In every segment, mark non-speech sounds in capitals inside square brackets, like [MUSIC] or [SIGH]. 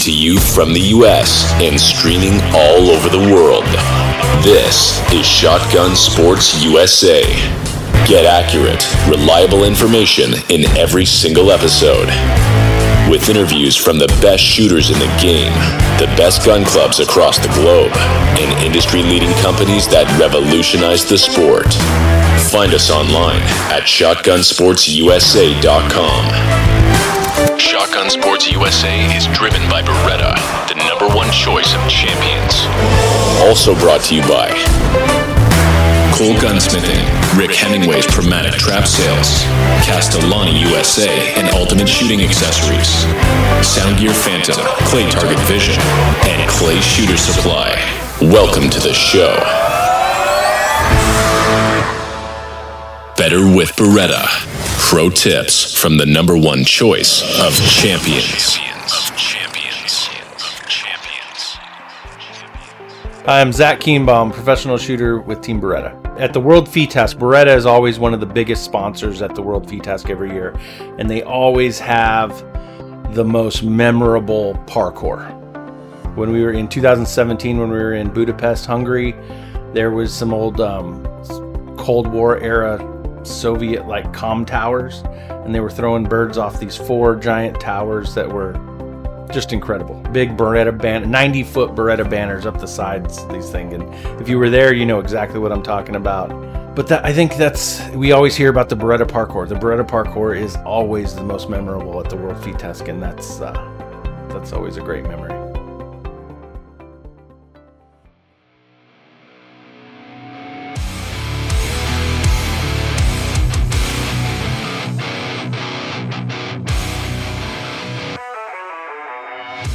to you from the U.S. and streaming all over the world. This is Shotgun Sports USA. Get accurate, reliable information in every single episode. With interviews from the best shooters in the game, the best gun clubs across the globe, and industry leading companies that revolutionize the sport. Find us online at shotgunsportsusa.com. Shotgun Sports USA is driven by Beretta, the number one choice of champions. Also brought to you by Cole Gunsmithing, Rick Hemingway's Promatic Trap Sales, Castellani USA and Ultimate Shooting Accessories, Soundgear Phantom, Clay Target Vision, and Clay Shooter Supply. Welcome to the show. Better with Beretta. Pro tips from the number one choice of champions. I'm Zach Kienbaum, professional shooter with Team Beretta. At the World FITASC, Beretta is always one of the biggest sponsors at the World FITASC every year, and they always have the most memorable parcours. When we were in 2017, when we were in Budapest, Hungary, there was some old um, Cold War era Soviet like com towers, and they were throwing birds off these four giant towers that were just incredible. Big Beretta banner, 90 foot Beretta banners up the sides of these things. And if you were there, you know exactly what I'm talking about. But that, I think that's, we always hear about the Beretta parcours. The Beretta parcours is always the most memorable at the World FITASC, and that's, uh, that's always a great memory.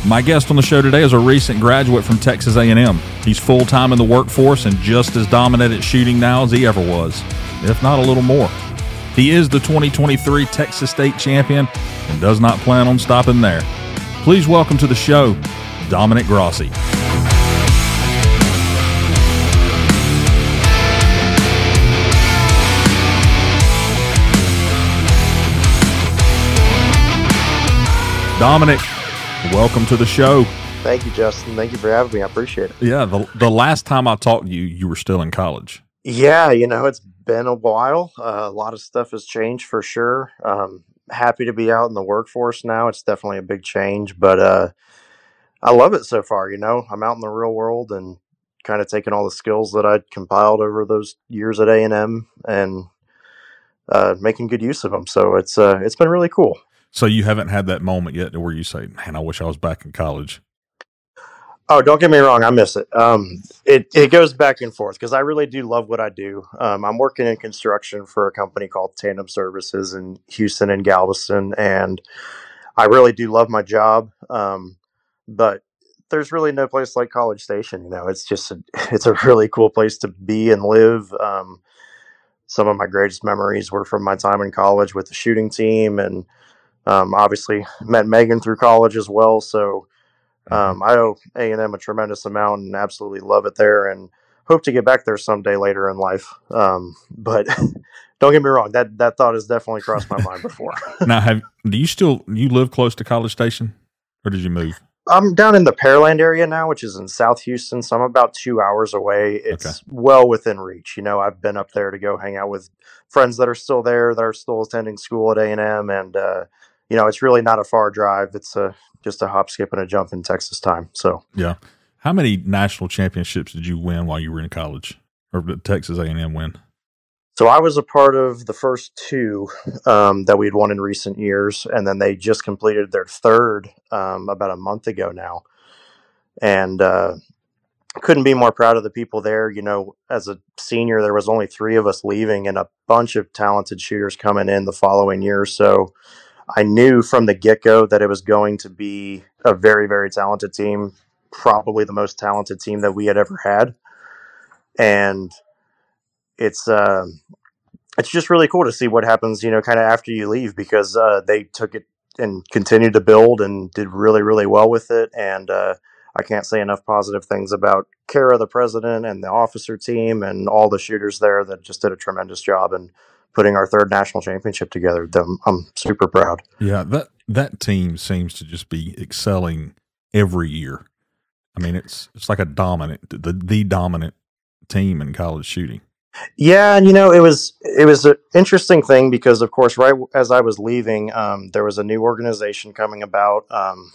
My guest on the show today is a recent graduate from Texas A&M. He's full-time in the workforce and just as dominant at shooting now as he ever was, if not a little more. He is the 2023 Texas State champion and does not plan on stopping there. Please welcome to the show, Dominic Grossi. Dominic, welcome to the show. Thank you, Justin. Thank you for having me. I appreciate it. Yeah, the, the last time I talked to you, you were still in college. Yeah, you know, it's been a while. Uh, a lot of stuff has changed for sure. Um, happy to be out in the workforce now. It's definitely a big change, but uh, I love it so far. You know, I'm out in the real world and kind of taking all the skills that I'd compiled over those years at A and M and uh, making good use of them. So it's uh, it's been really cool. So you haven't had that moment yet where you say, "Man, I wish I was back in college." Oh, don't get me wrong, I miss it. Um, it it goes back and forth because I really do love what I do. Um, I'm working in construction for a company called Tandem Services in Houston and Galveston, and I really do love my job. Um, but there's really no place like College Station. You know, it's just a, [LAUGHS] it's a really cool place to be and live. Um, some of my greatest memories were from my time in college with the shooting team, and um, obviously met Megan through college as well. So um, I owe A and M a tremendous amount and absolutely love it there, and hope to get back there someday later in life. Um, but [LAUGHS] don't get me wrong that that thought has definitely crossed my mind before. [LAUGHS] now, have do you still you live close to College Station, or did you move? I'm down in the Pearland area now, which is in South Houston, so I'm about two hours away. It's Okay. well within reach. You know, I've been up there to go hang out with friends that are still there, that are still attending school at A and M, and uh, you know, it's really not a far drive. It's a just a hop, skip, and a jump in Texas time. So Yeah. How many national championships did you win while you were in college, or did Texas A and M win? So I was a part of the first two um, that we'd won in recent years, and then they just completed their third um, about a month ago now, and uh, couldn't be more proud of the people there. You know, as a senior, there was only three of us leaving, and a bunch of talented shooters coming in the following year. So I knew from the get go that it was going to be a very, very talented team, probably the most talented team that we had ever had, and it's. um it's just really cool to see what happens, you know, kind of after you leave because uh, they took it and continued to build and did really, really well with it. And uh, I can't say enough positive things about Kara, the president, and the officer team, and all the shooters there that just did a tremendous job in putting our third national championship together. Them, I'm super proud. Yeah, that that team seems to just be excelling every year. I mean, it's it's like a dominant, the the dominant team in college shooting. Yeah, and you know, it was it was an interesting thing because, of course, right as I was leaving, um, there was a new organization coming about, um,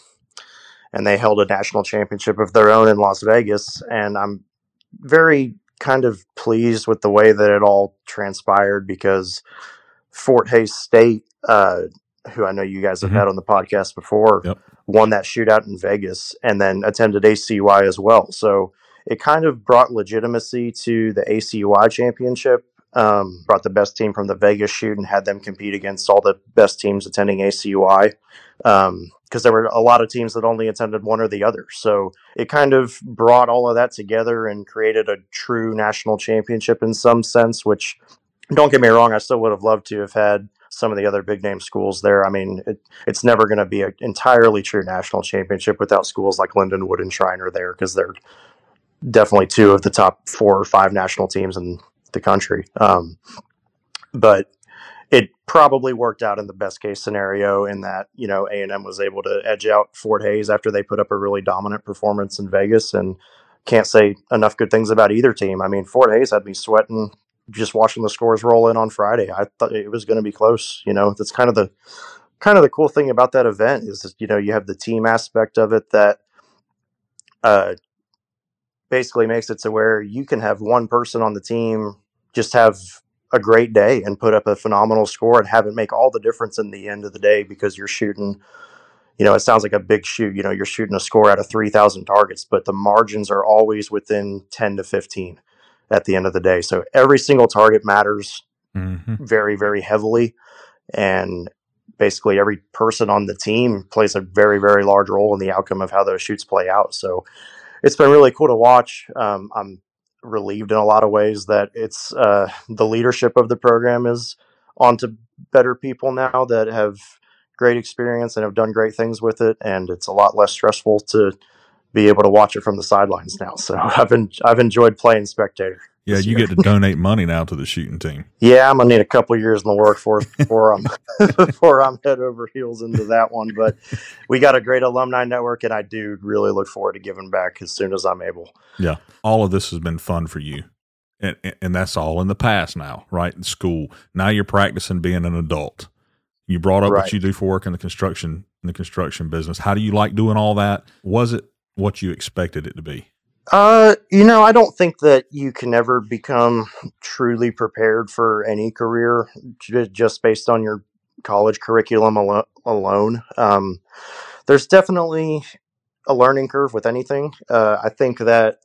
and they held a national championship of their own in Las Vegas, and I'm very kind of pleased with the way that it all transpired because Fort Hays State, uh, who I know you guys have Mhm. had on the podcast before, Yep. won that shootout in Vegas and then attended ACUI as well. So it kind of brought legitimacy to the ACUI championship. Um, brought the best team from the Vegas shoot and had them compete against all the best teams attending ACUI. Because there were a lot of teams that only attended one or the other. So it kind of brought all of that together and created a true national championship in some sense, which don't get me wrong, I still would have loved to have had some of the other big name schools there. I mean, it, it's never going to be an entirely true national championship without schools like Lindenwood and Schreiner there because they're definitely two of the top four or five national teams in the country. Um, but it probably worked out in the best case scenario in that you know A and M was able to edge out Fort Hays after they put up a really dominant performance in Vegas, and can't say enough good things about either team. I mean, Fort Hays had me sweating just watching the scores roll in on Friday. I thought it was going to be close. You know, that's kind of the kind of the cool thing about that event is that, you know you have the team aspect of it that uh, basically makes it to where you can have one person on the team just have a great day and put up a phenomenal score and have it make all the difference in the end of the day because you're shooting you know it sounds like a big shoot you know you're shooting a score out of 3000 targets but the margins are always within 10 to 15 at the end of the day. So every single target matters Mm-hmm. very very heavily. And basically every person on the team plays a very very large role in the outcome of how those shoots play out. So it's been really cool to watch. Um, i'm relieved in a lot of ways that it's uh, the leadership of the program is onto better people now that have great experience and have done great things with it and it's a lot less stressful to be able to watch it from the sidelines now. So [LAUGHS] i've been i've enjoyed playing spectator Yeah, you year. get to donate money now to the shooting team. [LAUGHS] Yeah, I'm gonna need a couple years in the workforce before I'm [LAUGHS] before I'm head over heels into that one. But we got a great alumni network, and I do really look forward to giving back as soon as I'm able. Yeah, all of this has been fun for you, and and- and that's all in the past now, right? In school, now you're practicing being an adult. You brought up what you do for work in the construction in the construction business. How do you like doing all that? Was it what you expected it to be? Uh, you know, I don't think that you can ever become truly prepared for any career ju- just based on your college curriculum alo- alone. Um, there's definitely a learning curve with anything. Uh, I think that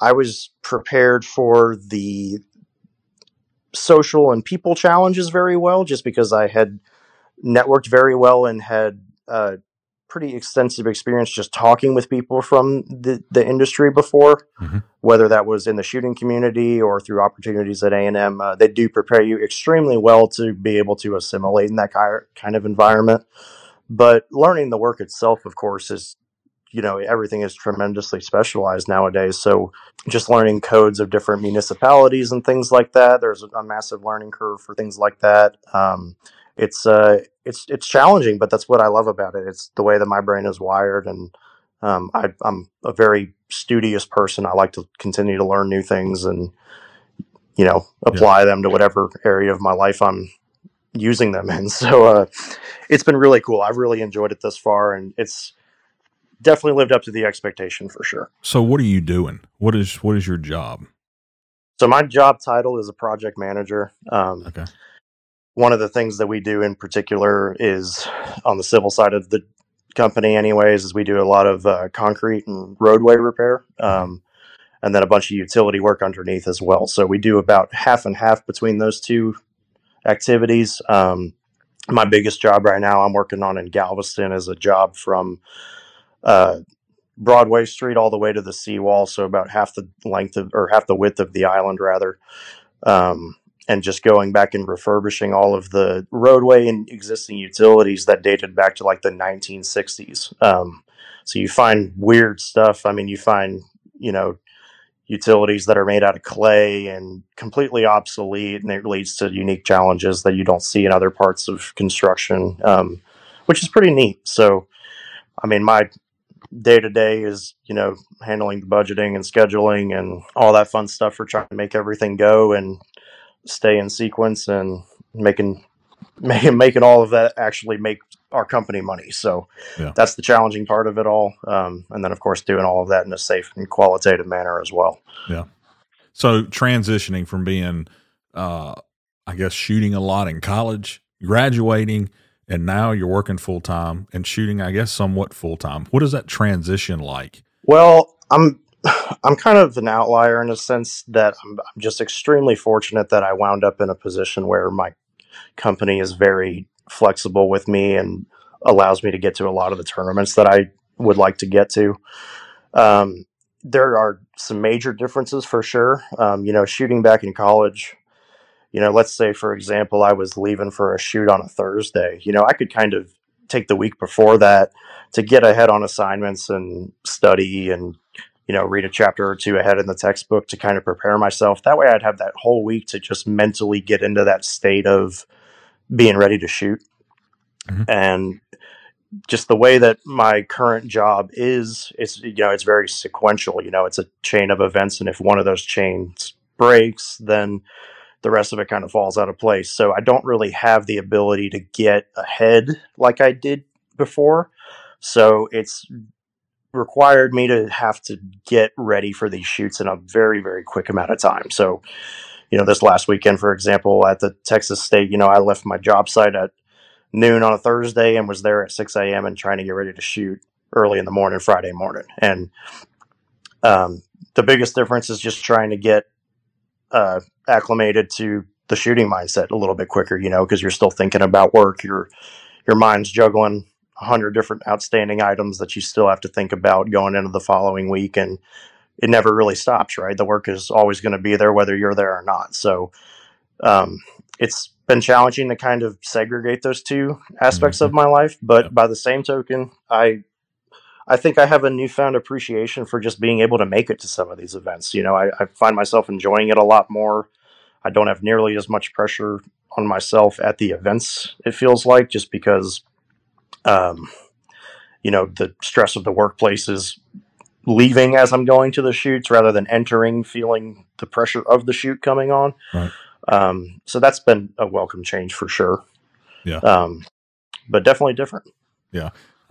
I was prepared for the social and people challenges very well just because I had networked very well and had uh, pretty extensive experience just talking with people from the, the industry before, Mhm. whether that was in the shooting community or through opportunities at A&M. Uh, they do prepare you extremely well to be able to assimilate in that ki- kind of environment. But learning the work itself, of course, is you know everything is tremendously specialized nowadays. So just learning codes of different municipalities and things like that. There's a massive learning curve for things like that. Um, it's uh, it's it's challenging, but that's what I love about it. It's the way that my brain is wired, and um, I, I'm a very studious person. I like to continue to learn new things and you know apply them to whatever area of my life I'm using them in. [LAUGHS] So uh, it's been really cool. I've really enjoyed it thus far, and it's definitely lived up to the expectation for sure. So, what are you doing? What is what is your job? So my job title is a project manager. Um, Okay. One of the things that we do in particular is on the civil side of the company anyways is we do a lot of uh, concrete and roadway repair um, and then a bunch of utility work underneath as well. So we do about half and half between those two activities. Um, my biggest job right now i'm working on in galveston is a job from uh, broadway street all the way to the seawall so about half the length of or half the width of the island rather. Um, and just going back and refurbishing all of the roadway and existing utilities that dated back to like the 1960s. Um, so you find weird stuff. I mean, you find, you know, utilities that are made out of clay and completely obsolete, and it leads to unique challenges that you don't see in other parts of construction, um, which is pretty neat. So, I mean, my day to day is you know handling the budgeting and scheduling and all that fun stuff for trying to make everything go and stay in sequence and making [LAUGHS] making making all of that actually make our company money. So Yeah. that's the challenging part of it all. Um, and then of course doing all of that in a safe and qualitative manner as well. Yeah. So transitioning from being, uh, I guess, shooting a lot in college, graduating, and now you're working full time and shooting, I guess, somewhat full time. What is that transition like? Well, I'm [SIGHS] I'm kind of an outlier in a sense that I'm, I'm just extremely fortunate that I wound up in a position where my company is very flexible with me and allows me to get to a lot of the tournaments that I would like to get to. Um, there are some major differences for sure. Um, you know, shooting back in college, you know, let's say for example, I was leaving for a shoot on a Thursday. You know, I could kind of take the week before that to get ahead on assignments and study and you know read a chapter or two ahead in the textbook to kind of prepare myself. That way, I'd have that whole week to just mentally get into that state of being ready to shoot. Mhm. And just the way that my current job is, it's you know it's very sequential. You know, it's a chain of events, and if one of those chains breaks, then the rest of it kind of falls out of place. So I don't really have the ability to get ahead like I did before. So it's required me to have to get ready for these shoots in a very, very quick amount of time. So, you know, this last weekend, for example, at the Texas State, you know, I left my job site at noon on a Thursday and was there at 6 a.m. and trying to get ready to shoot early in the morning, Friday morning. And um, the biggest difference is just trying to get uh, acclimated to the shooting mindset a little bit quicker, you know, because you're still thinking about work. Your your mind's juggling hundred different outstanding items that you still have to think about going into the following week, and it never really stops. Right, the work is always going to be there whether you're there or not. So um, it's been challenging to kind of segregate those two aspects of my life, but Yep. by the same token, I I think I have a newfound appreciation for just being able to make it to some of these events. You know, I, I find myself enjoying it a lot more. I don't have nearly as much pressure on myself at the events, it feels like, just because, um, you know, the stress of the workplace is leaving as I'm going to the shoots rather than entering, feeling the pressure of the shoot coming on. Right. Um, so that's been a welcome change for sure. Yeah. Um, but definitely different.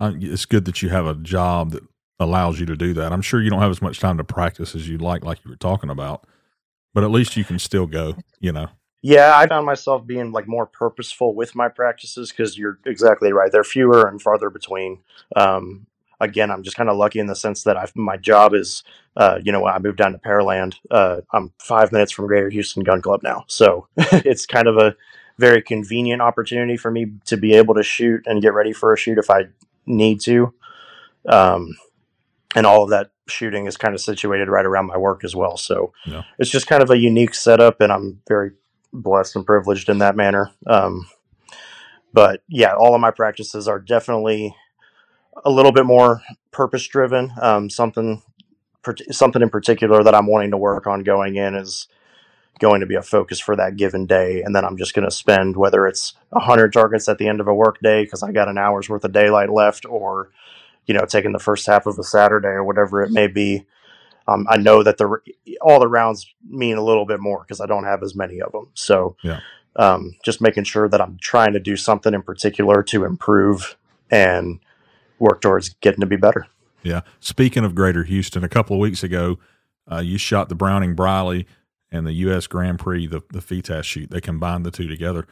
Uh, it's good that you have a job that allows you to do that. I'm sure you don't have as much time to practice as you'd like, like you were talking about, but at least you can still go, you know. Yeah, I found myself being like more purposeful with my practices because you're exactly right. They're fewer and farther between. Um, again, I'm just kind of lucky in the sense that I've, my job is, uh, you know, I moved down to Pearland, uh, I'm five minutes from Greater Houston Gun Club now. So [LAUGHS] it's kind of a very convenient opportunity for me to be able to shoot and get ready for a shoot if I need to. Um, and all of that shooting is kind of situated right around my work as well. So Yeah. it's just kind of a unique setup, and I'm very blessed and privileged in that manner. Um, but yeah, all of my practices are definitely a little bit more purpose driven. Um, something, something in particular that I'm wanting to work on going in is going to be a focus for that given day, and then I'm just going to spend whether it's hundred targets at the end of a work day because I got an hour's worth of daylight left, or you know, taking the first half of a Saturday or whatever it may be. Um, I know that the all the rounds mean a little bit more because I don't have as many of them. So, Yeah. um, just making sure that I'm trying to do something in particular to improve and work towards getting to be better. Yeah. Speaking of Greater Houston, a couple of weeks ago, uh, you shot the Browning Briley and the U.S. Grand Prix, the the FITASC shoot. They combined the two together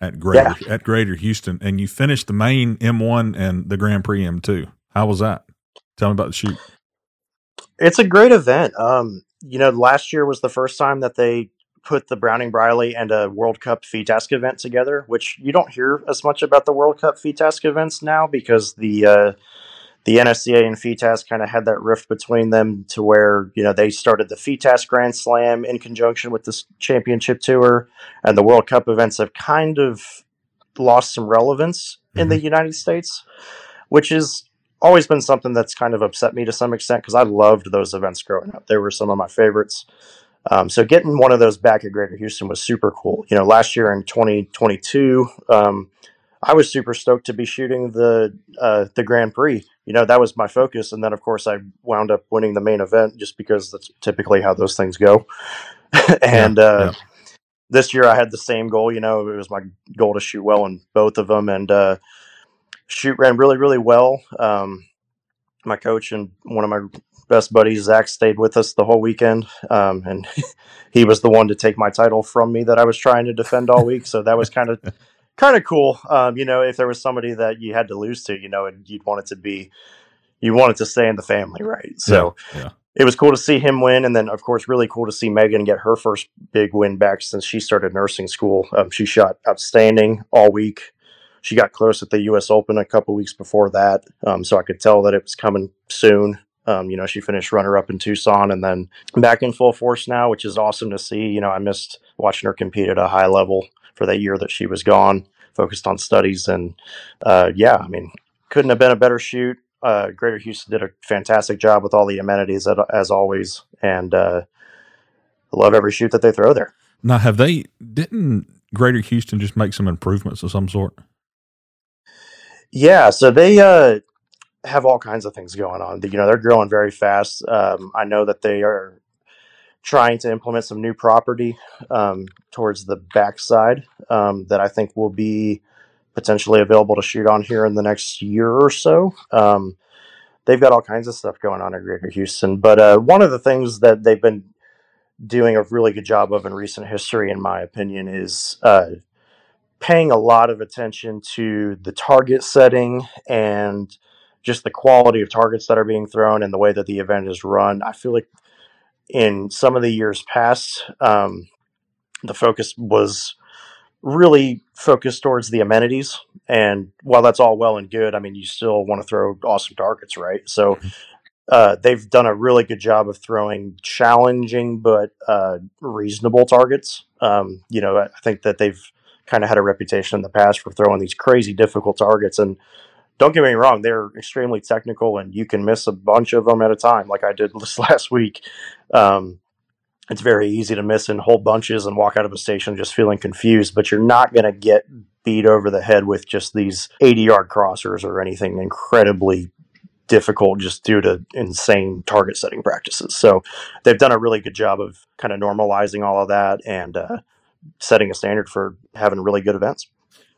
at Greater at Greater Houston, and you finished the main M1 and the Grand Prix M2. How was that? Tell me about the shoot. It's a great event. Um, you know, last year was the first time that they put the Browning Briley and a World Cup FITASC event together, which you don't hear as much about the World Cup FITASC events now because the uh, the NSCA and FITASC kind of had that rift between them to where you know they started the FITASC Grand Slam in conjunction with this championship tour, and the World Cup events have kind of lost some relevance in the United States, which is always been something that's kind of upset me to some extent because I loved those events growing up. They were some of my favorites. Um, so getting one of those back at Greater Houston was super cool. You know, last year in 2022, um, I was super stoked to be shooting the uh, the Grand Prix. You know, that was my focus, and then of course I wound up winning the main event just because that's typically how those things go. [LAUGHS] and uh, yeah. this year I had the same goal. You know, it was my goal to shoot well in both of them, and uh, shoot ran really, really well. Um, my coach and one of my best buddies, Zach, stayed with us the whole weekend, um, and [LAUGHS] he was the one to take my title from me that I was trying to defend all week. So that was kind of [LAUGHS] kind of cool. Um, you know, if there was somebody that you had to lose to, you know, and you'd want it to be, you want it to stay in the family, right? So yeah, yeah. it was cool to see him win, and then of course, really cool to see Megan get her first big win back since she started nursing school. Um, she shot outstanding all week. She got close at the U.S. Open a couple weeks before that, um, so I could tell that it was coming soon. Um, you know, she finished runner up in Tucson, and then back in full force now, which is awesome to see. You know, I missed watching her compete at a high level for that year that she was gone, focused on studies, and uh, yeah, I mean, couldn't have been a better shoot. Uh, Greater Houston did a fantastic job with all the amenities as, always, and uh, love every shoot that they throw there. Now, have they didn't Greater Houston just make some improvements of some sort? Yeah, so they uh, have all kinds of things going on. You know, they're growing very fast. Um, I know that they are trying to implement some new property um, towards the backside um, that I think will be potentially available to shoot on here in the next year or so. Um, they've got all kinds of stuff going on in Greater Houston, but uh, one of the things that they've been doing a really good job of in recent history, in my opinion, is uh, paying a lot of attention to the target setting and just the quality of targets that are being thrown and the way that the event is run. I feel like in some of the years past, um, the focus was really focused towards the amenities. And while that's all well and good, I mean, you still want to throw awesome targets, right? So uh, they've done a really good job of throwing challenging but uh, reasonable targets. Um, you know, I think that they've kind of had a reputation in the past for throwing these crazy difficult targets. And don't get me wrong, they're extremely technical and you can miss a bunch of them at a time, like I did [LAUGHS] this last week. Um, it's very easy to miss in whole bunches and walk out of a station just feeling confused, but you're not going to get beat over the head with just these 80 yard crossers or anything incredibly difficult just due to insane target setting practices. So they've done a really good job of kind of normalizing all of that and uh, setting a standard for having really good events.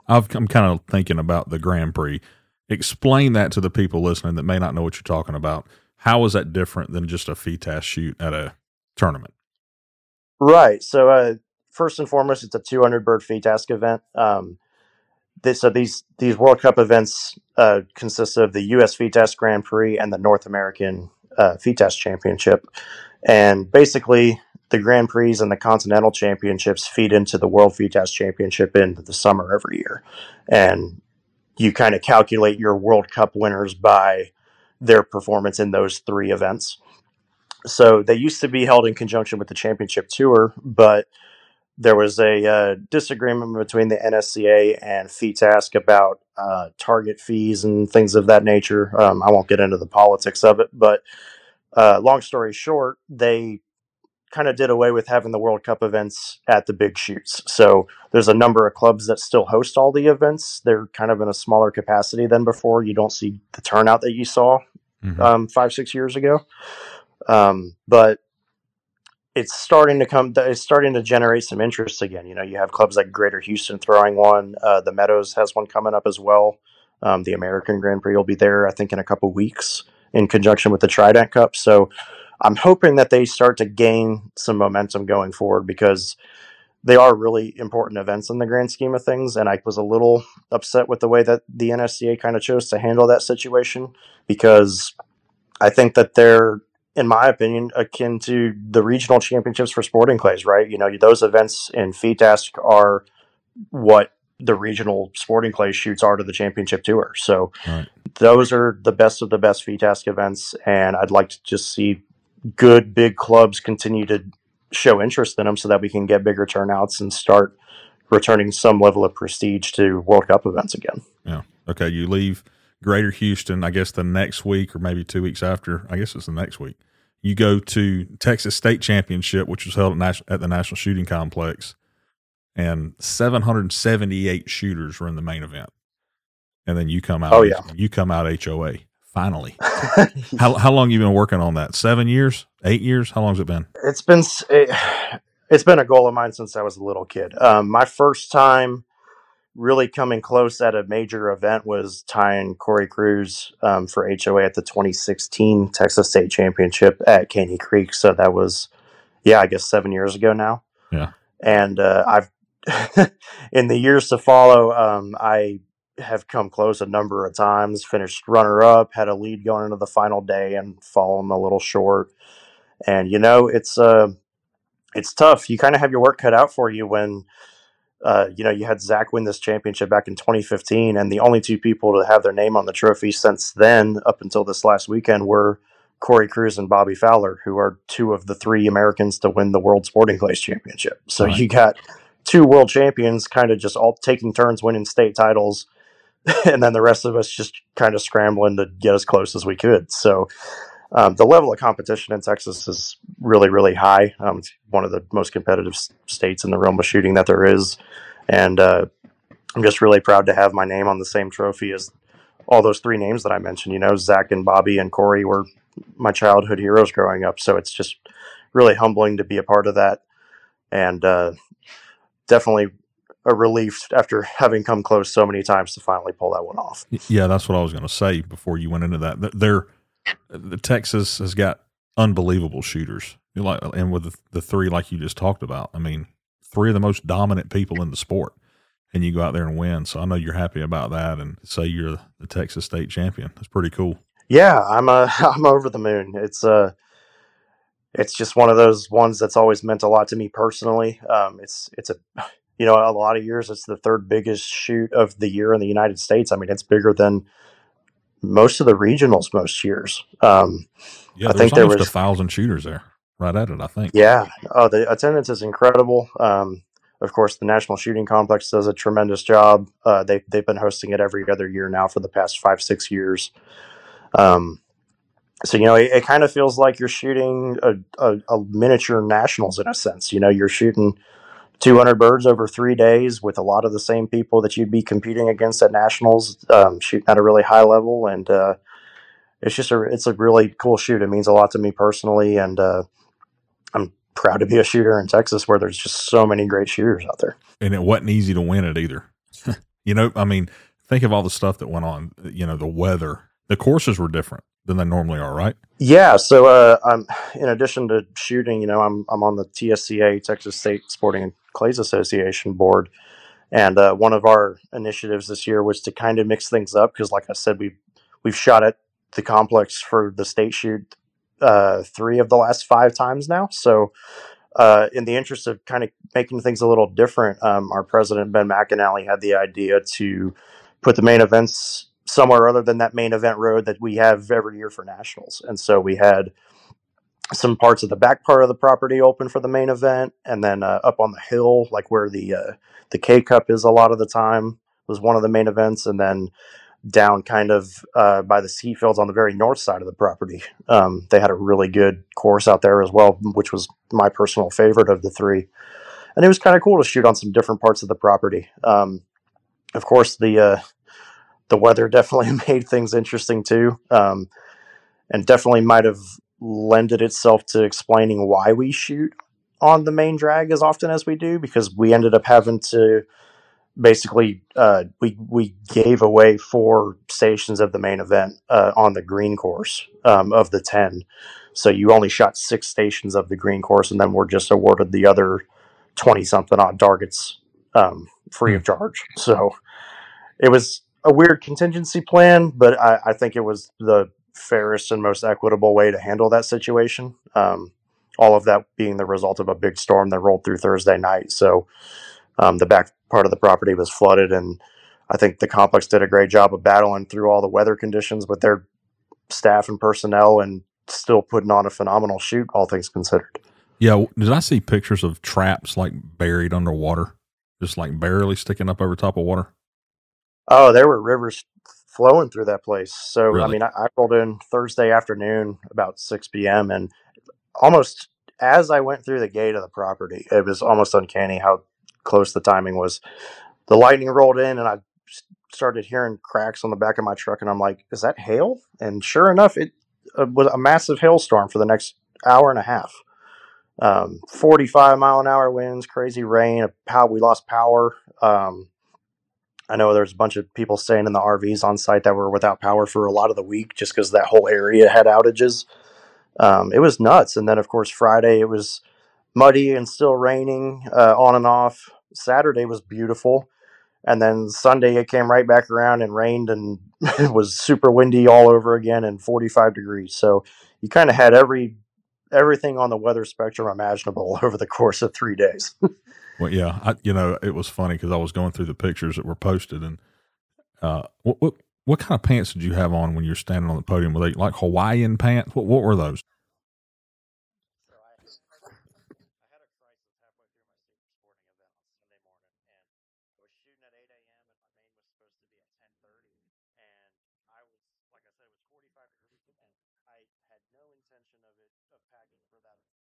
I've, I'm kind of thinking about the Grand Prix. Explain that to the people listening that may not know what you're talking about. How is that different than just a FITASC shoot at a tournament? Right. So uh, first and foremost, it's a 200 bird FITASC event. Um, this, so these these World Cup events uh, consist of the U.S. FITASC Grand Prix and the North American uh, FITASC Championship, and basically the Grand Prix and the Continental Championships feed into the World FITASC Championship in the summer every year, and you kind of calculate your World Cup winners by their performance in those three events. So they used to be held in conjunction with the championship tour, but there was a uh, disagreement between the NSCA and FITASC about uh, target fees and things of that nature. Um, I won't get into the politics of it, but uh, long story short, they kind of did away with having the World Cup events at the big shoots. So there's a number of clubs that still host all the events. They're kind of in a smaller capacity than before. You don't see the turnout that you saw Mhm. um, five, six years ago. Um, but it's starting to come. It's starting to generate some interest again. You know, you have clubs like Greater Houston throwing one. Uh, the Meadows has one coming up as well. Um, the American Grand Prix will be there, I think, in a couple weeks in conjunction with the Trident Cup. So I'm hoping that they start to gain some momentum going forward because they are really important events in the grand scheme of things. And I was a little upset with the way that the NSCA kind of chose to handle that situation because I think that they're, in my opinion, akin to the regional championships for sporting clays, right? You know, those events in FITASC are what the regional sporting clay shoots are to the championship tour. So Right. those are the best of the best FITASC events. And I'd like to just see good big clubs continue to show interest in them so that we can get bigger turnouts and start returning some level of prestige to World Cup events again. Yeah. Okay. You leave Greater Houston, I guess the next week or maybe two weeks after. I guess it's the next week. You go to Texas State Championship, which was held at, Nas- at the National Shooting Complex, and 778 shooters were in the main event. and then you come out. Oh, yeah. you come out HOA finally. [LAUGHS] how how long you been working on that? Seven years, eight years? How long's it been? It's been it, it's been a goal of mine since I was a little kid. Um, my first time really coming close at a major event was tying Cory Kruse um, for HOA at the 2016 Texas State Championship at Caney Creek. So that was, yeah, I guess seven years ago now. Yeah. And uh, I've [LAUGHS] in the years to follow, um, I have come close a number of times. Finished runner up, had a lead going into the final day, and fallen a little short. And you know, it's uh, it's tough. You kind of have your work cut out for you when uh, you know, you had Zach win this championship back in 2015, and the only two people to have their name on the trophy since then, up until this last weekend, were Cory Kruse and Bobby Fowler, who are two of the three Americans to win the World Sporting Clays Championship. So Right. you got two world champions kind of just all taking turns winning state titles, [LAUGHS] and then the rest of us just kind of scrambling to get as close as we could. So um, the level of competition in Texas is really, really high. Um, it's one of the most competitive states in the realm of shooting that there is, and uh, I'm just really proud to have my name on the same trophy as all those three names that I mentioned. You know, Zach and Bobby and Cory were my childhood heroes growing up, so it's just really humbling to be a part of that, and uh, definitely a relief after having come close so many times to finally pull that one off. Yeah, that's what I was going to say before you went into that. Th- They're the Texas has got unbelievable shooters. Like and with the, the three like you just talked about, I mean, three of the most dominant people in the sport, and you go out there and win. So I know you're happy about that, and say you're the Texas state champion. That's pretty cool. Yeah, I'm uh, [LAUGHS] I'm over the moon. It's uh it's just one of those ones that's always meant a lot to me personally. Um, it's it's a you know a lot of years it's the third biggest shoot of the year in the United States. I mean, it's bigger than most of the regionals most years. Um, Yeah, I think there was- a thousand shooters there, right at it. I think. yeah, oh, the attendance is incredible. Um, of course, the National Shooting Complex does a tremendous job. Uh, they they've been hosting it every other year now for the past five six years. Um, so you know, it, it kind of feels like you're shooting a, a, a miniature nationals in a sense. You know, you're shooting 200 birds over three days with a lot of the same people that you'd be competing against at nationals, um, shooting at a really high level, and uh, it's just a it's a really cool shoot. It means a lot to me personally, and uh, I'm proud to be a shooter in Texas where there's just so many great shooters out there. and it wasn't easy to win it either. [LAUGHS] you know, I mean, think of all the stuff that went on. You know, the weather, the courses were different than they normally are, right? Yeah, so uh, I'm in addition to shooting, you know, I'm I'm on the TSCA Texas State Sporting and Clays Association board, and uh, one of our initiatives this year was to kind of mix things up because, like I said, we we've shot at the complex for the state shoot uh, three of the last five times now. So, uh, in the interest of kind of making things a little different, um, our president Ben McAnally had the idea to put the main events somewhere other than that main event road that we have every year for nationals. And so we had some parts of the back part of the property open for the main event, and then uh, up on the hill, like where the uh, the K Cup is a lot of the time, was one of the main events, and then down kind of uh, by the ski fields on the very north side of the property. Um, they had a really good course out there as well, which was my personal favorite of the three. And it was kind of cool to shoot on some different parts of the property. Um, of course, the uh, the weather definitely [LAUGHS] made things interesting too, um, and definitely might have lended itself to explaining why we shoot on the main drag as often as we do because we ended up having to basically uh, we we gave away four stations of the main event uh, on the green course um, of the ten. So you only shot six stations of the green course, and then we're just awarded the other twenty something odd targets um, free of charge. So it was a weird contingency plan, but I, I think it was the fairest and most equitable way to handle that situation. Um, all of that being the result of a big storm that rolled through Thursday night. So um, the back part of the property was flooded, and I think the complex did a great job of battling through all the weather conditions with their staff and personnel, and still putting on a phenomenal shoot, all things considered. Yeah. Did I see pictures of traps like buried underwater, just like barely sticking up over top of water? Oh, there were rivers flowing through that place. So I Really? mean, I, I rolled in Thursday afternoon about six p.m. and almost as I went through the gate of the property, it was almost uncanny how close the timing was. The lightning rolled in, and I s- started hearing cracks on the back of my truck, and I'm like, "Is that hail?" And sure enough, it uh, was a massive hailstorm for the next hour and a half. Um, 45 mile an hour winds, crazy rain. How we lost power. Um, I know there's a bunch of people staying in the RVs on site that were without power for a lot of the week just because that whole area had outages. Um, it was nuts. And then, of course, Friday it was muddy and still raining uh, on and off. Saturday was beautiful. And then Sunday it came right back around and rained and it [LAUGHS] was super windy all over again and 45 degrees. So you kind of had every everything on the weather spectrum imaginable [LAUGHS] over the course of three days. [LAUGHS] well, yeah, I, you know, it was funny because I was going through the pictures that were posted, and uh, what what what kind of pants did you have on when you're standing on the podium? Were they like Hawaiian pants? What what were those?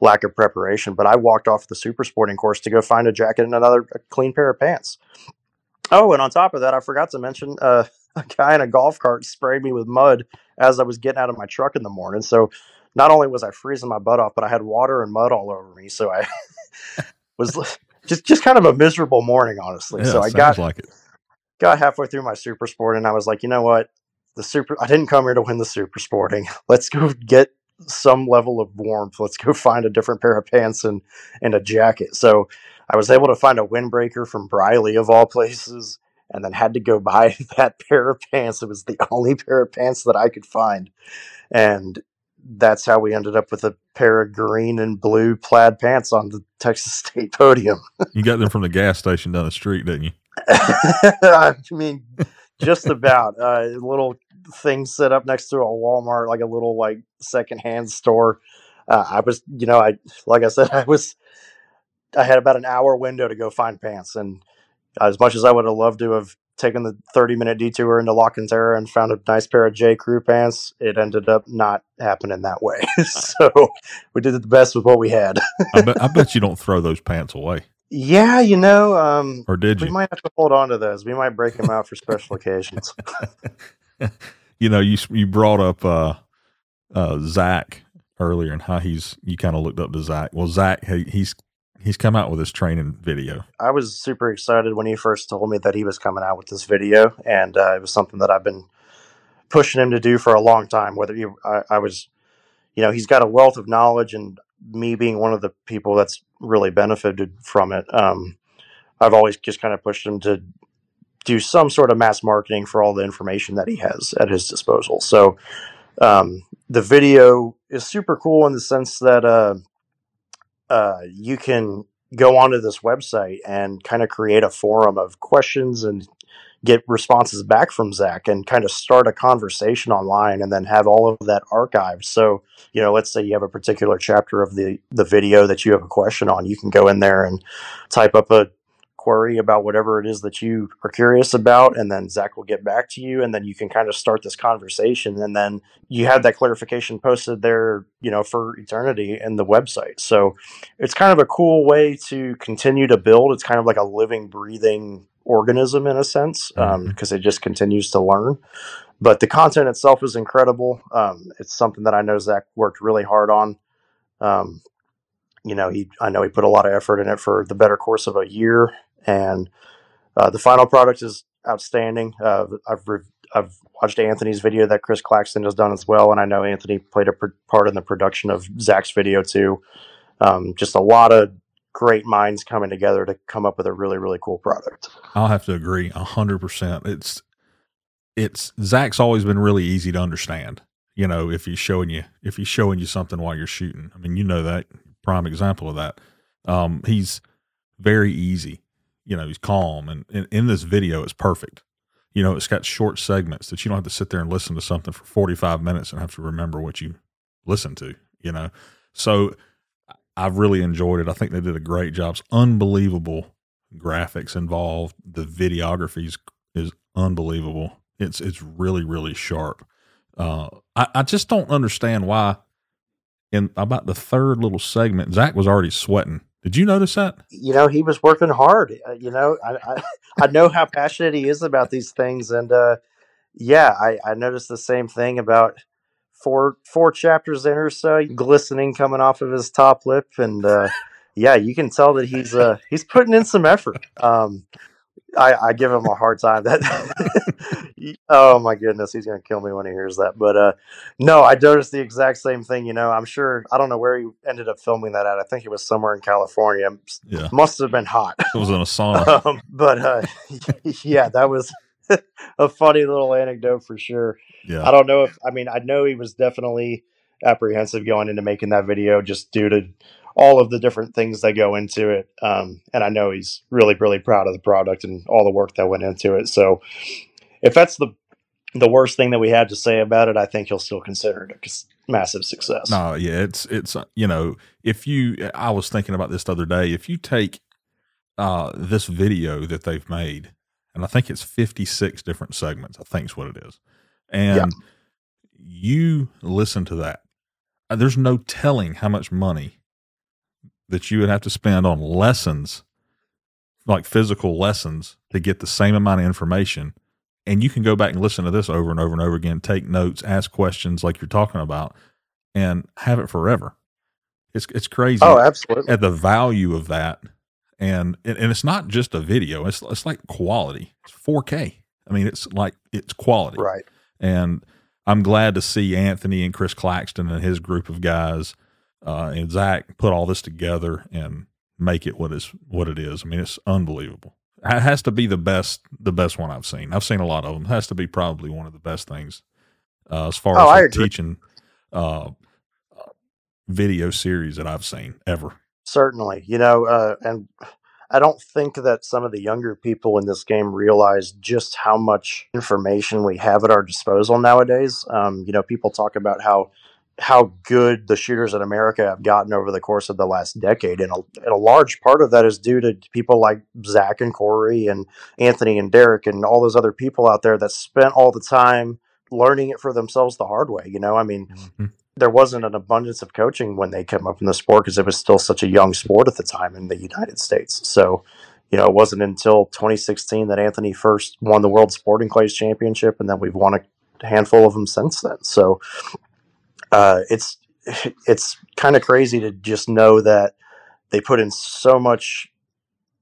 lack of preparation but i walked off the super sporting course to go find a jacket and another clean pair of pants oh and on top of that i forgot to mention uh, [LAUGHS] a guy in a golf cart sprayed me with mud as i was getting out of my truck in the morning so not only was I freezing my butt off, but I had water and mud all over me. So I [LAUGHS] was just just kind of a miserable morning, honestly. Yeah, so I got like it. got halfway through my super sport, and I was like, you know what, the super. I didn't come here to win the super sporting. [LAUGHS] Let's go get some level of warmth. Let's go [LAUGHS] find a different pair of pants and and a jacket. So I was able to find a windbreaker from Briley of all places. And then had to go [LAUGHS] buy that pair of pants. It was the only [LAUGHS] pair of pants that I could find. And that's how we ended up with a pair of green and blue plaid pants on the Texas State podium. you got them from the gas station down the street, didn't you? I mean, just about. Uh, a little thing set up next to a Walmart, like a little like secondhand store. Uh, I was, you know, I like I said, [LAUGHS] I was, I had about an hour window to go find pants, and as much as I would have loved to have taken the 30 minute detour into La Cantera and found a nice pair of J. Crew pants, it ended up not happening that way. [LAUGHS] so we did the best with what we had. I, bet, I [LAUGHS] bet you don't throw those pants away. Yeah, you know, um, or did you? We might have to hold on to those. We might break them out for special occasions. You know, you you brought up uh, uh, Zach earlier and how he's you kind of looked up to Zach. Well, Zach, he, he's he's come out with his training video. I was super excited when he first told me that he was coming out with this video, and uh, it was something that I've been pushing him to do for a long time. Whether he, I, I, was, you know, he's got a wealth of knowledge, and me being one of the people that's really benefited from it. Um, I've always just kind of pushed him to do some sort of mass marketing for all the information that he has at his disposal. So um, the video is super cool in the sense that. Uh, uh, you can go onto this website and kind of create a forum of questions and get responses back from Zach and kind of start a conversation online and then have all of that archived. So, you know, let's say you have a particular chapter of the the video that you have a question on, you can go in there and type up a query about whatever it is that you are curious about, and then Zach will get back to you, and then you can kind of start this conversation, and then you have that clarification posted there, you know, for eternity in the website. So it's kind of a cool way to continue to build. It's kind of like a living, breathing organism in a sense, because um, mm-hmm. it just continues to learn. But the content itself is incredible. Um, it's something that I know Zach worked really hard on. Um, you know, he I know he put a lot of effort in it for the better course of a year, and uh, the final product is outstanding. Uh, I've re- I've watched Anthony's video that Chris Claxton has done as well, and I know Anthony played a pr- part in the production of Zach's video too. Um, just a lot of great minds coming together to come up with a really really cool product. I'll have to agree hundred percent. It's it's Zach's always been really easy to understand. You know, if he's showing you if he's showing you something while you're shooting. I mean, you know that prime example of that. Um, he's very easy you know he's calm and, in this video it's perfect You know, it's got short segments that you don't have to sit there and listen to something for 45 minutes and have to remember what you listened to, you know. So I've really enjoyed it. I think they did a great job. It's unbelievable graphics involved. The videography is, is unbelievable. It's it's really really sharp. Uh, I, I just don't understand why. In about the third little segment, Zach was already sweating. Did you notice that? You know, he was working hard. Uh, you know, I, I, I know how passionate he is about these things, and uh, yeah, I, I noticed the same thing about four four chapters in or so, glistening coming off of his top lip, and uh, yeah, you can tell that he's uh, he's putting in some effort. Um, I, I give him a hard time. That [LAUGHS] oh my goodness, he's gonna kill me when he hears that. But uh, no, I noticed the exact same thing. You know, I'm sure I don't know where he ended up filming that at. I think it was somewhere in California. Yeah, must have been hot. It was in a [LAUGHS] sauna. um, but uh, [LAUGHS] yeah, that was a funny little anecdote for sure. Yeah, I don't know if I mean I know he was definitely apprehensive going into making that video just due to all of the different things that go into it. Um, and I know he's really, really proud of the product and all the work that went into it. So if that's the the worst thing that we had to say about it, I think he'll still consider it a massive success. No, yeah, it's it's uh, you know if you I was thinking about this the other day. If you take uh, this video that they've made, and I think it's fifty six different segments. I think is what it is, and yeah. you listen to that. Uh, there's no telling how much money that you would have to spend on lessons, like physical lessons, to get the same amount of information. And you can go back and listen to this over and over and over again, take notes, ask questions like you're talking about, and have it forever. It's it's crazy. Oh, absolutely. At the value of that, and and it's not just a video. It's it's like quality. It's 4K. I mean, it's like it's quality. Right. And I'm glad to see Anthony and Chris Claxton and his group of guys uh, and Zach put all this together and make it what is what it is. I mean, it's unbelievable. It has to be the best, the best one I've seen. I've seen a lot of them. It has to be probably one of the best things uh, as far oh, as teaching uh, video series that I've seen ever. Certainly, you know, uh, and I don't think that some of the younger people in this game realize just how much information we have at our disposal nowadays. Um, you know, people talk about how how good the shooters in America have gotten over the course of the last decade. And a, and a, large part of that is due to people like Zach and Cory and Anthony and Derek and all those other people out there that spent all the time learning it for themselves the hard way. You know, I mean, mm-hmm. there wasn't an abundance of coaching when they came up in the sport because it was still such a young sport at the time in the United States. So, you know, it wasn't until 2016 that Anthony first won the World Sporting Clays Championship, and then we've won a handful of them since then. So, uh, it's [LAUGHS] it's kind of crazy to just know that they put in so much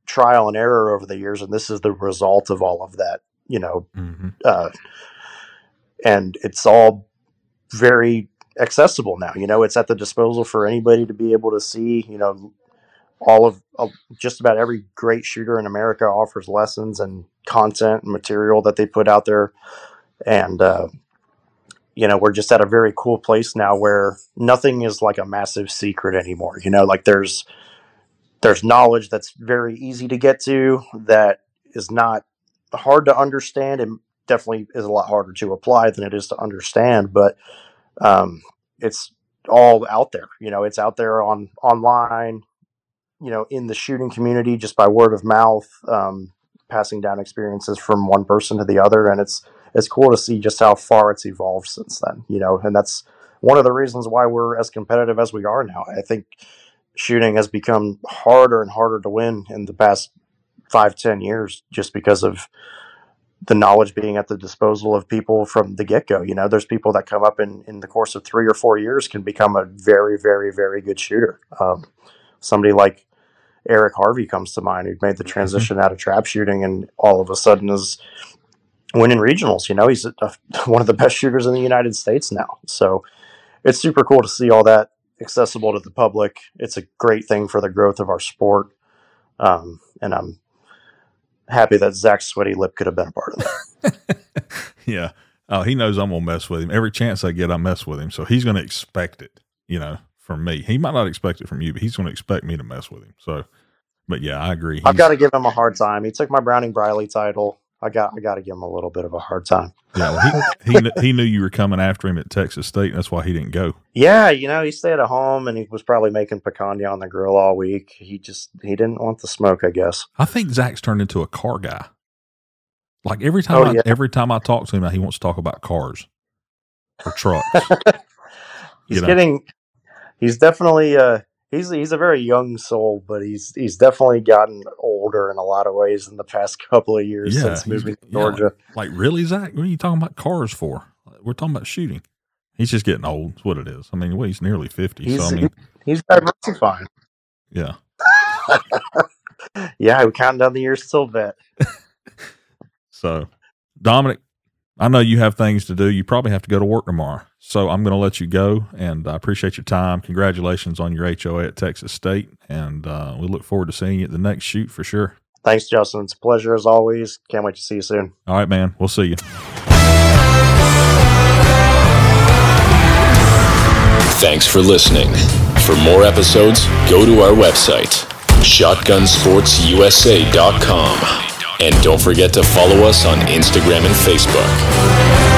trial and error over the years, and this is the result of all of that. You know, mm-hmm. uh, and it's all very accessible now. You know, it's at the disposal for anybody to be able to see. You know, all of uh, just about every great shooter in America offers lessons and content and material that they put out there, and uh, you know, we're just at a very cool place now where nothing is like a massive secret anymore. You know, like there's there's knowledge that's very easy to get to that is not hard to understand and definitely is a lot harder to apply than it is to understand, but um, it's all out there. You know, it's out there on online, you know, in the shooting community just by word of mouth, um, passing down experiences from one person to the other, and it's it's cool to see just how far it's evolved since then. You know, and that's one of the reasons why we're as competitive as we are now. I think shooting has become harder and harder to win in the past five, ten years, just because of the knowledge being at the disposal of people from the get go. You know, there's people that come up in, in the course of three or four years can become a very, very, very good shooter. Um, somebody like Eric Harvey comes to mind who made the mm-hmm. transition out of trap shooting and all of a sudden is winning regionals. You know, he's a, [LAUGHS] one of the best shooters in the United States now. So it's super cool to see all that accessible to the public. It's a great thing for the growth of our sport. Um, and I'm happy that Zach's sweaty lip could have been a part of that. [LAUGHS] yeah. Oh, he knows I'm gonna mess with him. Every chance I get, I mess with him. So he's gonna expect it, you know, from me. He might not expect it from you, but he's gonna expect me to mess with him. So but yeah, I agree. He's, I've got to give him a hard time. He took my Browning Briley title I got I got to give him a little bit of a hard time. Yeah, well, he, [LAUGHS] he he knew you were coming after him at Texas State. That's why he didn't go. Yeah, you know, he stayed at home and he was probably making picanha on the grill all week. He just he didn't want the smoke, I guess. I think Zach's turned into a car guy. Like every time, Oh, I, yeah. every time I talk to him, he wants to talk about cars or trucks. [LAUGHS] He's You know. getting he's definitely uh he's he's a very young soul, but he's he's definitely gotten older in a lot of ways in the past [LAUGHS] couple of years Yeah, since moving to yeah, Georgia. like really, Zach? What are you talking about cars for? We're talking about shooting. He's just getting old. Is what it is. I mean, well, he's nearly fifty. He's so I mean, he's diversifying. yeah. [LAUGHS] Yeah, we're counting down the years till vet. [LAUGHS] So, Dominic, I know you have things to do. You probably have to go to work tomorrow. So I'm going to let you go, and I appreciate your time. Congratulations on your HOA at Texas State, and uh, we look forward to seeing you at the next shoot for sure. Thanks, Justin. It's a pleasure as always. Can't wait to see you soon. All right, man. We'll see you. Thanks for listening. For more episodes, go to our website, shotgunsportsusa.com. And don't forget to follow us on Instagram and Facebook.